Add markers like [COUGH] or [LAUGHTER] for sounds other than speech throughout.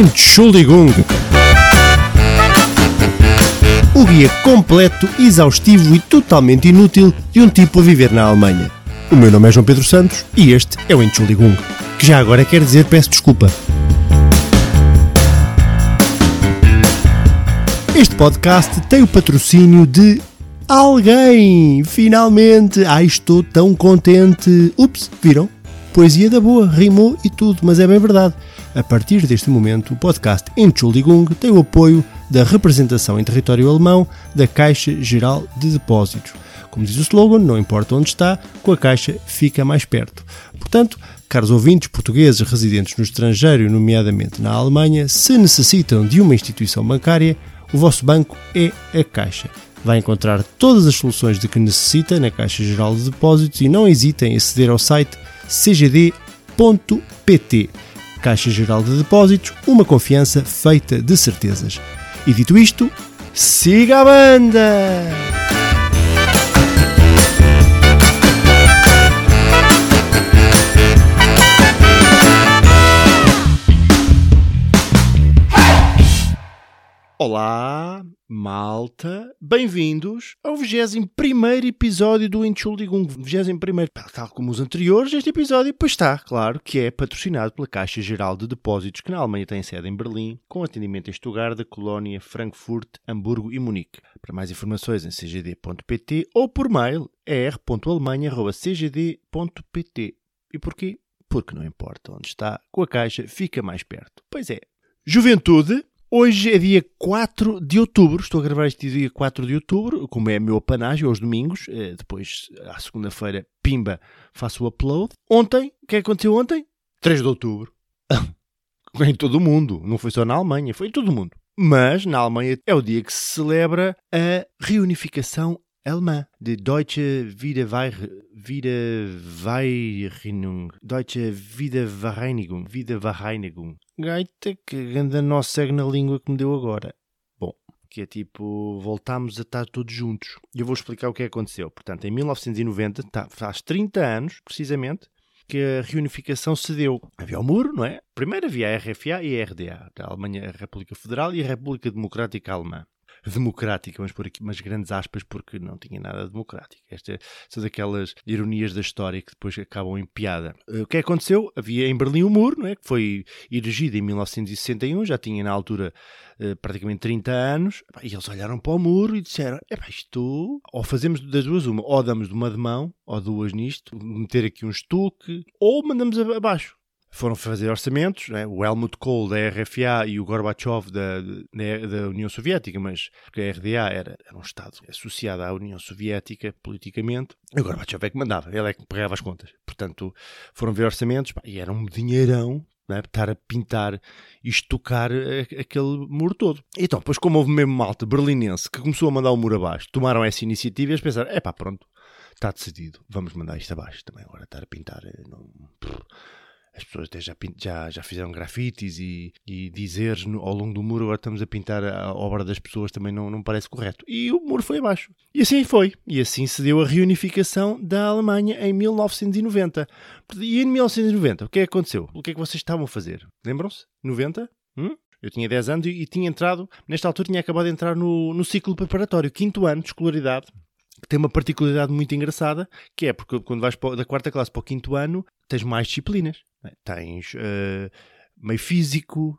Entschuldigung. O guia completo, exaustivo e totalmente inútil de um tipo a viver na Alemanha. O meu nome é João Pedro Santos e este é o Entschuldigung, que já agora quer dizer peço desculpa. Este podcast tem o patrocínio de alguém. Finalmente! Ai, estou tão contente. Ups, viram? Poesia da boa, rimou e tudo, mas é bem verdade. A partir deste momento, o podcast Entschuldigung tem o apoio da representação em território alemão da Caixa Geral de Depósitos. Como diz o slogan, não importa onde está, com a Caixa fica mais perto. Portanto, caros ouvintes portugueses residentes no estrangeiro, nomeadamente na Alemanha, se necessitam de uma instituição bancária, o vosso banco é a Caixa. Vai encontrar todas as soluções de que necessita na Caixa Geral de Depósitos e não hesitem em aceder ao site cgd.pt. Caixa Geral de Depósitos, uma confiança feita de certezas. E dito isto, siga a banda! Olá, malta, bem-vindos ao 21 episódio do Entschuldigung. 21, tal como os anteriores, este episódio, pois está, claro, que é patrocinado pela Caixa Geral de Depósitos, que na Alemanha tem sede em Berlim, com atendimento em Stuttgart, Colónia, Frankfurt, Hamburgo e Munique. Para mais informações em cgd.pt ou por mail er.alemanha.cgd.pt. E porquê? Porque não importa onde está, com a Caixa fica mais perto. Pois é. Juventude, Hoje é dia 4 de outubro, estou a gravar este dia 4 de outubro, como é meu apanágio aos domingos, eh, depois à segunda-feira, pimba, faço o upload. Ontem, o que é aconteceu ontem? 3 de outubro. [LAUGHS] em todo o mundo, não foi só na Alemanha, foi em todo o mundo. Mas na Alemanha é o dia que se celebra a reunificação alemã de Deutsche Wiedervereinigung. Deutsche Wiedervereinigung. Wiedervereinigung. Gaita que anda nosso segue na língua que me deu agora. Bom, que é tipo, voltámos a estar todos juntos. E eu vou explicar o que aconteceu. Portanto, em 1990, tá, faz 30 anos, precisamente, que a reunificação se deu. Havia o muro, não é? Primeiro havia a RFA e a RDA, da Alemanha a República Federal e a República Democrática Alemã democrática, vamos pôr aqui umas grandes aspas porque não tinha nada democrático. Estas são daquelas ironias da história que depois acabam em piada. Eh, o que aconteceu? Havia em Berlim o muro, não é? que foi erigido em 1961, já tinha na altura uh, praticamente 30 anos, e eles olharam para o muro e disseram: é isto, ou fazemos das duas uma, ou damos de uma de mão, ou duas nisto, meter aqui um estuque, ou mandamos abaixo foram fazer orçamentos, né? o Helmut Kohl da RFA e o Gorbachev da, da, da, União Soviética, mas porque a RDA era, era um Estado associado à União Soviética politicamente, e o Gorbachev é que mandava, ele é que pagava as contas. Portanto, foram ver orçamentos pá, e era um dinheirão né? estar a pintar e estocar aquele muro todo. Então, depois, como houve mesmo malta berlinense que começou a mandar o muro abaixo, tomaram essa iniciativa e eles pensaram: é pá, pronto, está decidido, vamos mandar isto abaixo também. Agora estar a pintar. Eh, não as pessoas até já, já, já fizeram grafites e, e dizeres no, ao longo do muro, agora estamos a pintar a obra das pessoas, também não, não parece correto. E o muro foi abaixo. E assim foi. E assim se deu a reunificação da Alemanha em 1990. E em 1990, o que é que aconteceu? O que é que vocês estavam a fazer? Lembram-se? 90? Hum? Eu tinha 10 anos e, e, tinha entrado, nesta altura tinha acabado de entrar no, no ciclo preparatório, quinto ano de escolaridade, que tem uma particularidade muito engraçada, que é porque quando vais da quarta classe para o quinto ano, tens mais disciplinas. Tens uh, meio físico,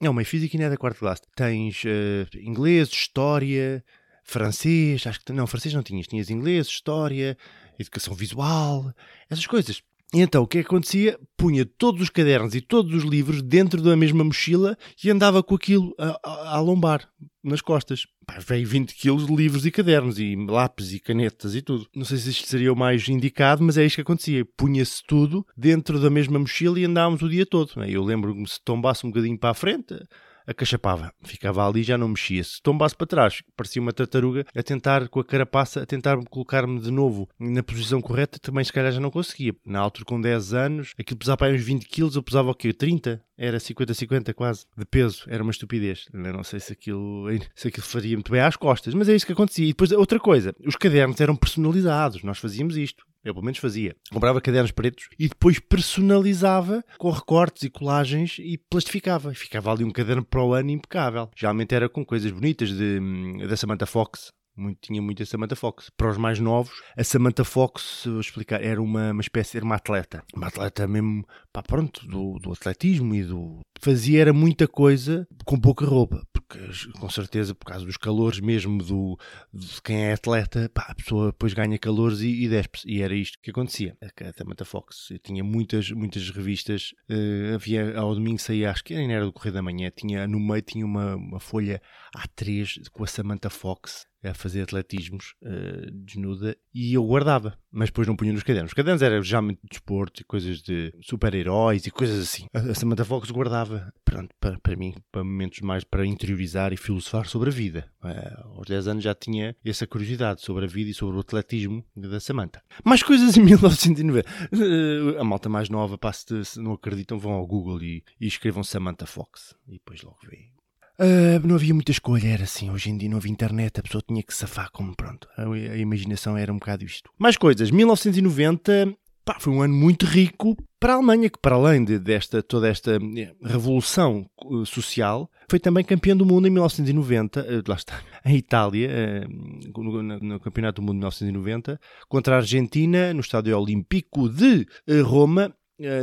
não, meio físico ainda é da quarta classe. Tens uh, inglês, história, francês, acho que não, francês não tinhas, tinhas inglês, história, educação visual, essas coisas. E então o que, é que acontecia? Punha todos os cadernos e todos os livros dentro da mesma mochila e andava com aquilo a, a, a lombar, nas costas. Pá, veio 20 quilos de livros e cadernos, e lápis e canetas e tudo. Não sei se isto seria o mais indicado, mas é isto que acontecia. Punha-se tudo dentro da mesma mochila e andávamos o dia todo. Eu lembro-me se tombasse um bocadinho para a frente, acachapava, ficava ali e já não mexia. Se tombasse para trás, parecia uma tartaruga a tentar, com a carapaça, a tentar colocar-me de novo na posição correta, também se calhar já não conseguia. Na altura, com 10 anos, aquilo pesava para uns 20 quilos, eu pesava o quê? 30? Era 50-50 quase, de peso. Era uma estupidez. Eu não sei se aquilo, se aquilo faria muito bem às costas, mas é isso que acontecia. E depois, outra coisa, os cadernos eram personalizados. Nós fazíamos isto. Eu pelo menos fazia. Comprava cadernos pretos e depois personalizava com recortes e colagens e plastificava. Ficava ali um caderno para o ano impecável. Geralmente era com coisas bonitas de, da Samantha Fox, muito, tinha muito a Samantha Fox. Para os mais novos, a Samantha Fox, vou explicar, era uma, uma espécie, era uma atleta. Uma atleta mesmo, pá, pronto, do, do atletismo e do. Fazia era muita coisa com pouca roupa. Com certeza, por causa dos calores mesmo do, de quem é atleta, pá, a pessoa depois ganha calores e, e despe-se. E era isto que acontecia. A, a Samantha Fox. Eu tinha muitas, muitas revistas. Uh, havia, ao domingo saía, acho que era do Correio da Manhã, tinha, no meio tinha uma, uma folha A3 com a Samantha Fox a fazer atletismos uh, desnuda e eu guardava, mas depois não punha nos cadernos. Os cadernos eram geralmente de desporto e coisas de super-heróis e coisas assim. A Samantha Fox guardava, pronto, para, para mim, para momentos mais para interiorizar e filosofar sobre a vida. Uh, aos 10 anos já tinha essa curiosidade sobre a vida e sobre o atletismo da Samantha. Mais coisas em [LAUGHS] 1990. Uh, a malta mais nova, se não acreditam, vão ao Google e, e escrevam Samantha Fox e depois logo veem Uh, não havia muita escolha, era assim. Hoje em dia não havia internet, a pessoa tinha que safar como pronto. A, a imaginação era um bocado isto. Mais coisas. 1990 pá, foi um ano muito rico para a Alemanha, que para além de, desta, toda esta eh, revolução uh, social, foi também campeão do mundo em 1990, uh, lá está, em Itália, uh, no, no, Campeonato do Mundo de 1990, contra a Argentina, no Estádio Olímpico de Roma,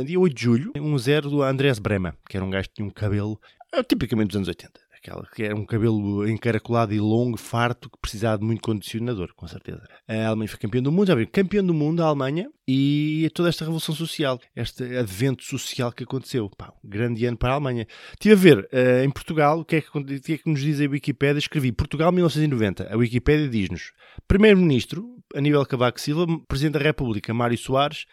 dia 8 de julho, 1-0 do Andrés Brema, que era um gajo que tinha um cabelo tipicamente dos anos 80 aquela que era um cabelo encaracolado e longo, farto, que precisava de muito condicionador, com certeza. A Alemanha foi campeã do mundo, já viu, campeã do mundo a Alemanha e toda esta revolução social, este advento social que aconteceu. Pá, um grande ano para a Alemanha. Estive a ver uh, em Portugal o que, é que, o que, é que, nos diz a Wikipédia. Escrevi Portugal 1990. A Wikipédia diz-nos: Primeiro-Ministro, Aníbal Cavaco Silva, Presidente da República, Mário Soares.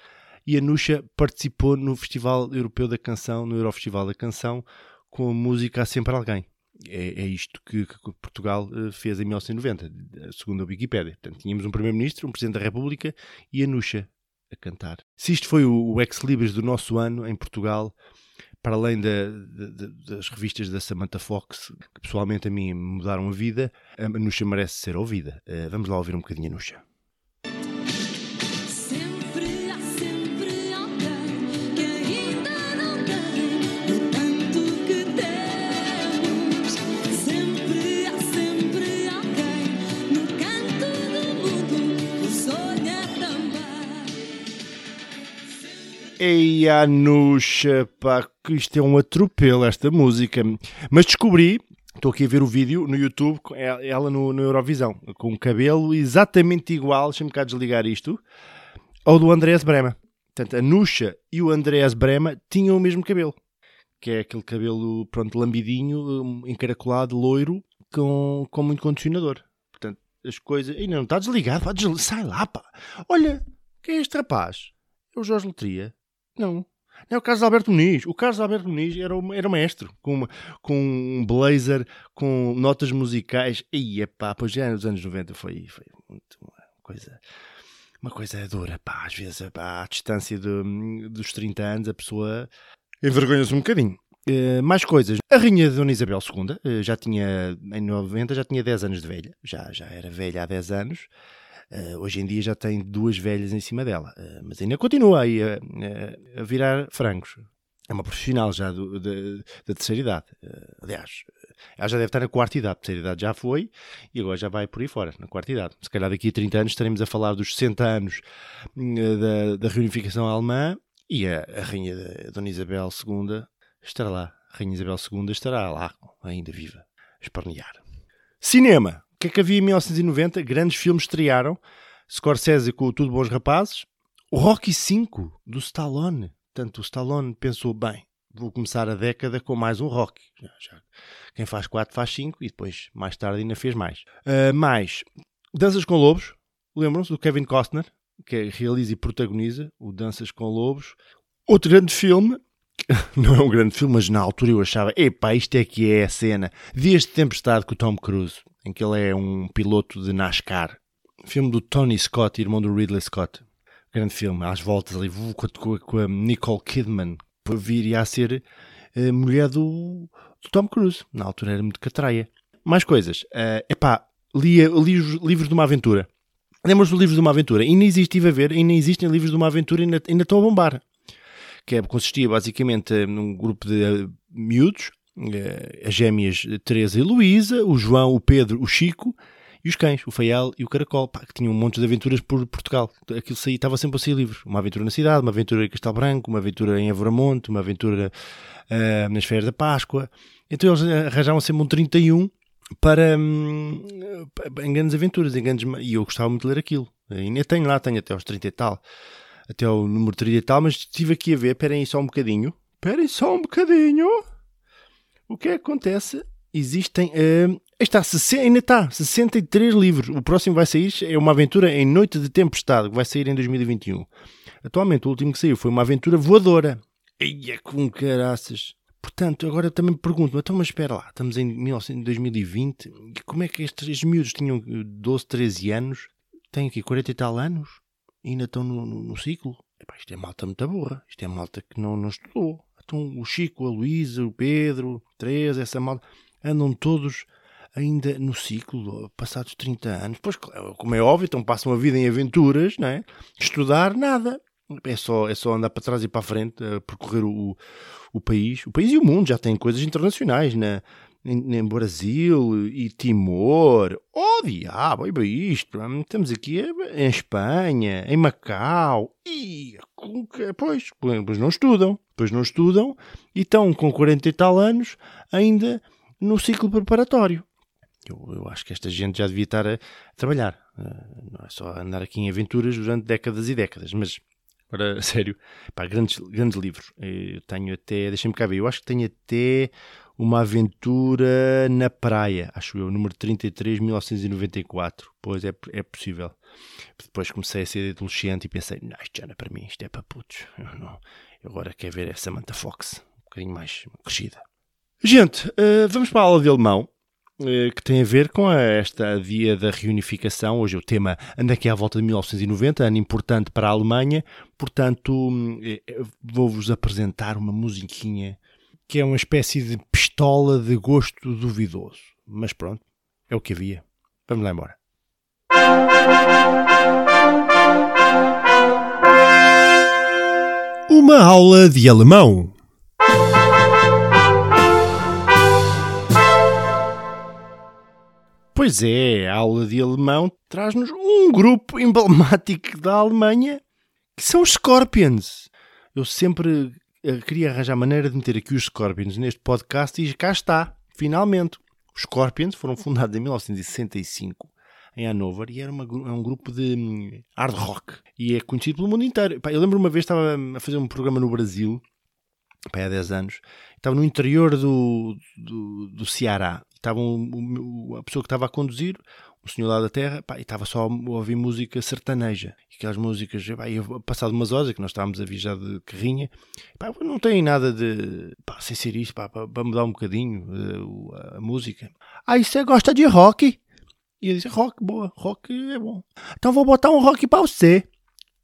E a Nuxa participou no Festival Europeu da Canção, no Eurofestival da Canção, com a música Há Sempre Alguém é, é isto que, que, Portugal eh, fez em 1990, segundo a Wikipédia. Portanto, tínhamos um Primeiro-Ministro, um Presidente da República e a Nuxa a cantar. Se isto foi o, o ex-libris do nosso ano em Portugal, para além da, da, das revistas da Samantha Fox, que pessoalmente a mim mudaram a vida, a Nuxa merece ser ouvida. Uh, vamos lá ouvir um bocadinho a Nuxa. Ei, Anuxa, pá, que isto é um atropelo, esta música. Mas descobri, estou aqui a ver o vídeo no YouTube, ela no, no Eurovisão, com um cabelo exatamente igual, deixa-me cá desligar isto, ao do Andrés Brema. Portanto, a Nuxa e o Andrés Brema tinham o mesmo cabelo, que é aquele cabelo, pronto, lambidinho, encaracolado, loiro, com, com muito condicionador. Portanto, as coisas... Ainda não está desligado, pá, sai lá, pá. Olha, quem é este rapaz? É o Jorge Letria. Não. É o Carlos Alberto Muniz. O Carlos Alberto Muniz era, o, era mestre, com, uma, com um blazer, com notas musicais. E pá, pois já nos anos 90 foi, foi muito uma coisa, uma coisa dura. Pá, às vezes, pá, à distância de, dos 30 anos, a pessoa envergonha-se um bocadinho. Uh, mais coisas. A Rainha Dona Isabel II uh, já tinha, em 90, já tinha 10 anos de velha. Já, já era velha há 10 anos. Uh, hoje em dia já tem duas velhas em cima dela, uh, mas ainda continua aí a, a, a, virar frangos. É uma profissional já do, da terceira idade. Uh, aliás, ela já deve estar na quarta idade. A terceira idade já foi e agora já vai por aí fora, na quarta idade. Se calhar daqui a 30 anos estaremos a falar dos 60 anos da, da reunificação alemã e a, a Rainha de, Dona Isabel II estará lá. A Rainha Isabel II estará lá, ainda viva, a espernear. Cinema que é que havia em 1990? Grandes filmes estrearam. Scorsese com Tudo Bons Rapazes. O Rocky V, do Stallone. Portanto, o Stallone pensou, bem, vou começar a década com mais um Rocky. Já, já. Quem faz quatro faz cinco e depois, mais tarde, ainda fez mais. Uh, mais Danças com Lobos. Lembram-se do Kevin Costner, que realiza e protagoniza o Danças com Lobos. Outro grande filme, [LAUGHS] não é um grande filme, mas na altura eu achava, epá, isto é que é a cena. Dias de Tempestade com o Tom Cruise em que ele é um piloto de NASCAR. Filme do Tony Scott, irmão do Ridley Scott. Grande filme, às voltas ali, com, a Nicole Kidman, por vir a ser a eh, mulher do, do, Tom Cruise. Na altura era muito catraia. Mais coisas. Uh, epá, li, li os livros de uma aventura. Lembras do livro de uma aventura? Ainda existe, estive a ver, ainda existem livros de uma aventura e ainda, ainda estão a bombar. Que é, consistia basicamente num grupo de uh, miúdos, uh, as gêmeas Teresa e Luísa, o João, o Pedro, o Chico e os cães, o Faial e o Caracol, pá, que tinham um monte de aventuras por Portugal. Aquilo saía, estava sempre a sair livros. Uma aventura na cidade, uma aventura em Castelo Branco, uma aventura em Avramonte, uma aventura uh, nas férias da Páscoa. Então eles arranjavam sempre um 31 para hum, em grandes aventuras, em grandes, e eu gostava muito de ler aquilo. Ainda tenho lá, tenho até aos 30 e tal, até o número 30 e tal, mas estive aqui a ver, esperem só um bocadinho. Esperem só um bocadinho. O que é acontece? Existem. Uh, está, ainda está, 63 livros. O próximo vai sair, é uma aventura em Noite de Tempestade, que vai sair em 2021. Atualmente, o último que saiu foi uma aventura voadora. Eia, com caraças. Portanto, agora também me pergunto, então, mas espera lá, estamos em 2020, como é que estes, miúdos tinham 12, 13 anos, têm aqui 40 e tal anos, ainda estão no, no, no ciclo? Epá, isto é malta muito burra, isto é malta que não, não estudou. Então, o Chico, a Luísa, o Pedro, Teresa, essa malta, andam todos ainda no ciclo, passados 30 anos. Pois, como é óbvio, então passam a vida em aventuras, não é? Estudar, nada. É só, é só andar para trás e para a frente, a percorrer o, o país. O país e o mundo já têm coisas internacionais na, em, em Brasil e Timor. Oh, diabo, olha isto. Estamos aqui em Espanha, em Macau. E, pois, pois não estudam. Pois não estudam e estão com 40 e tal anos ainda no ciclo preparatório. Eu, eu acho que esta gente já devia estar a, trabalhar. Uh, não é só andar aqui em aventuras durante décadas e décadas, mas Agora, [LAUGHS] sério, pá, grandes, grandes livros. Eu tenho até, deixem-me cá ver, eu acho que tenho até uma aventura na praia, acho eu, número 33, 1994. Pois é, é possível. Depois comecei a ser adolescente e pensei, não, isto já não é para mim, isto é para putos. Eu, não, eu agora quero ver essa Samantha Fox, um bocadinho mais crescida. Gente, uh, vamos para a aula de alemão. Eh, que tem a ver com esta dia da reunificação. Hoje o tema anda aqui à volta de 1990, ano importante para a Alemanha. Portanto, eh, vou-vos apresentar uma musiquinha que é uma espécie de pistola de gosto duvidoso. Mas pronto, é o que havia. Vamos lá embora. Uma aula de alemão. Pois é, a aula de alemão traz-nos um grupo [LAUGHS] emblemático da Alemanha que são os Scorpions. Eu sempre eh, queria arranjar maneira de meter aqui os Scorpions neste podcast e cá está, finalmente. Os Scorpions foram fundados em 1965 em Hanover e era uma, é um grupo de hum, hard rock e é conhecido pelo mundo inteiro. eu lembro uma vez estava a fazer um programa no Brasil, há 10 anos, estava no interior do, do, do Ceará estava um, a pessoa que estava a conduzir, o senhor lá da terra, pá, e estava só a ouvir música sertaneja. E aquelas músicas, pá, e passado umas horas, que nós estávamos a viajar de carrinha, pá, não tem nada de, pá, sem ser isto, pá, para mudar um bocadinho uh, a, música. Ah, e você gosta de rock? E eu disse, rock, boa, rock é bom. Então vou botar um rock para você.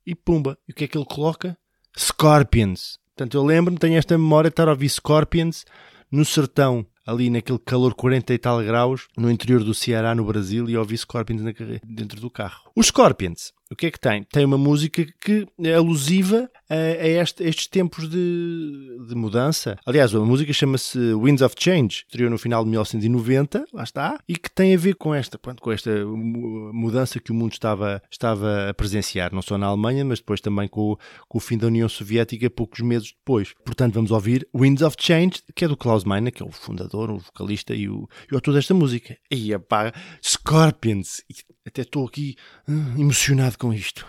E pumba, e o que é que ele coloca? Scorpions. Portanto, eu lembro-me, tenho esta memória de estar a ouvir Scorpions no sertão ali naquele calor 40 e tal graus no interior do Ceará, no Brasil, e ouvi Scorpions na, dentro do carro. Os Scorpions, o que é que tem? Tem uma música que é alusiva a, a este, estes tempos de, de, mudança. Aliás, a música chama-se Winds of Change, estreou no final de 1990, lá está, e que tem a ver com esta, pronto, com esta mudança que o mundo estava, estava a presenciar, não só na Alemanha, mas depois também com, com o fim da União Soviética, poucos meses depois. Portanto, vamos ouvir Winds of Change, que é do Klaus Meine, que é o fundador, o vocalista e o, e o autor desta música. E pá, Scorpions! Até estou aqui uh, emocionado com isto.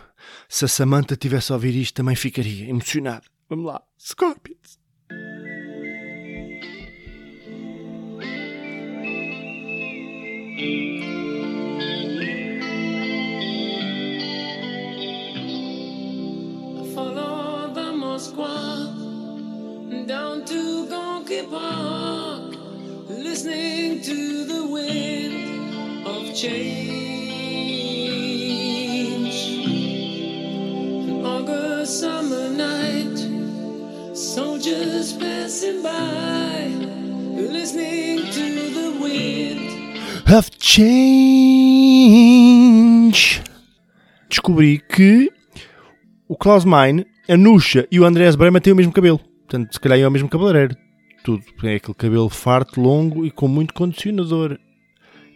Se a Samantha tivesse a ouvir isto, também ficaria emocionado. Vamos lá, Scorpions. Follow the Moskwa down to Gonky Park, listening to the wind of change. Summer night, soldiers passing by, listening to the wind of change. descobri que o Klaus Meine, a Nuxa e o Andreas Brema têm o mesmo cabelo. Portanto, se calhar é o mesmo cabeleireiro. Tudo. É aquele cabelo farto, longo e com muito condicionador.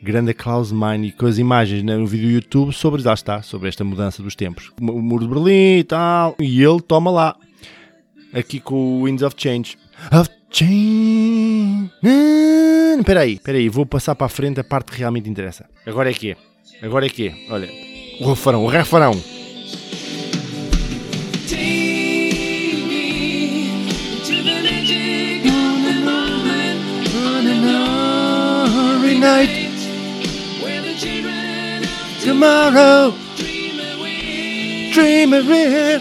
Grande Klaus Meine e com as imagens né, no vídeo do YouTube sobre, lá está, sobre esta mudança dos tempos. O muro de Berlim e tal. E ele toma lá. Aqui com o Winds of Change. Of Change. Espera aí, espera aí. Vou passar para a frente a parte que realmente interessa. Agora é que é. Agora é que é. Olha. O refrão, o refrão. Take tomorrow, dream away.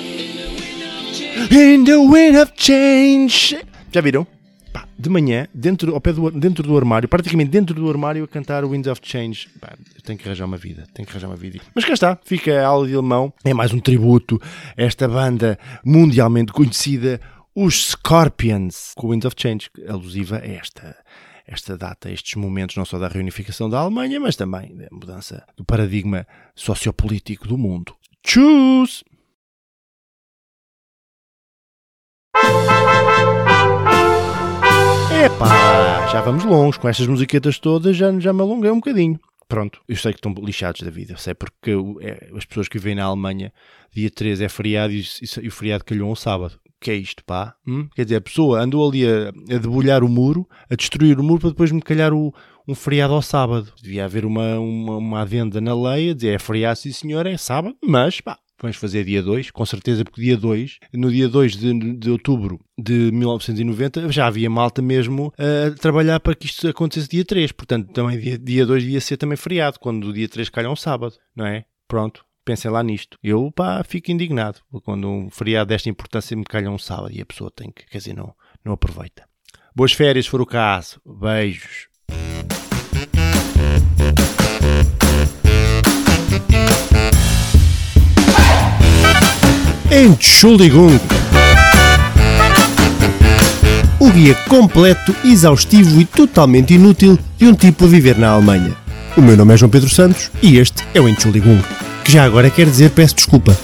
In the wind of change. Já viram? Pá, de manhã, dentro, ao pé do, dentro do armário, praticamente dentro do armário, a cantar Winds of Change. Pá, tenho que arranjar uma vida, tenho que arranjar uma vida. Mas cá está, fica a aula de alemão. É mais um tributo a esta banda mundialmente conhecida, os Scorpions, com Winds of Change, alusiva a esta, esta data, estes momentos, não só da reunificação da Alemanha, mas também da mudança do paradigma sociopolítico do mundo. Tchus! Epá, já vamos longe, com estas musiquetas todas já, já me alonguei um bocadinho. Pronto, eu sei que estão lixados da vida, sei porque é, as pessoas que vivem na Alemanha, dia 13 é feriado e, e- e o feriado calhou um sábado. Que é isto, pá? Hum? Quer dizer, a pessoa andou ali a, a debulhar o muro, a destruir o muro para depois me calhar o, um feriado ao sábado. Devia haver uma, uma, uma adenda na lei a dizer é feriado, sim senhor, é sábado, mas pá, vamos fazer dia 2, com certeza, porque dia 2, no dia 2 de, de outubro de 1990, já havia malta mesmo a trabalhar para que isto acontecesse dia 3. Portanto, também dia, dia 2 devia ser também feriado, quando o dia 3 calha um sábado, não é? Pronto. Pensem lá nisto. Eu, pá, fico indignado quando um feriado desta importância me calha um sábado e a pessoa tem que, quer dizer, não, não aproveita. Boas férias, se for o caso. Beijos. Entschuldigung. O guia completo, exaustivo e totalmente inútil de um tipo a viver na Alemanha. O meu nome é João Pedro Santos e este é o Entschuldigung, que já agora quer dizer peço desculpa.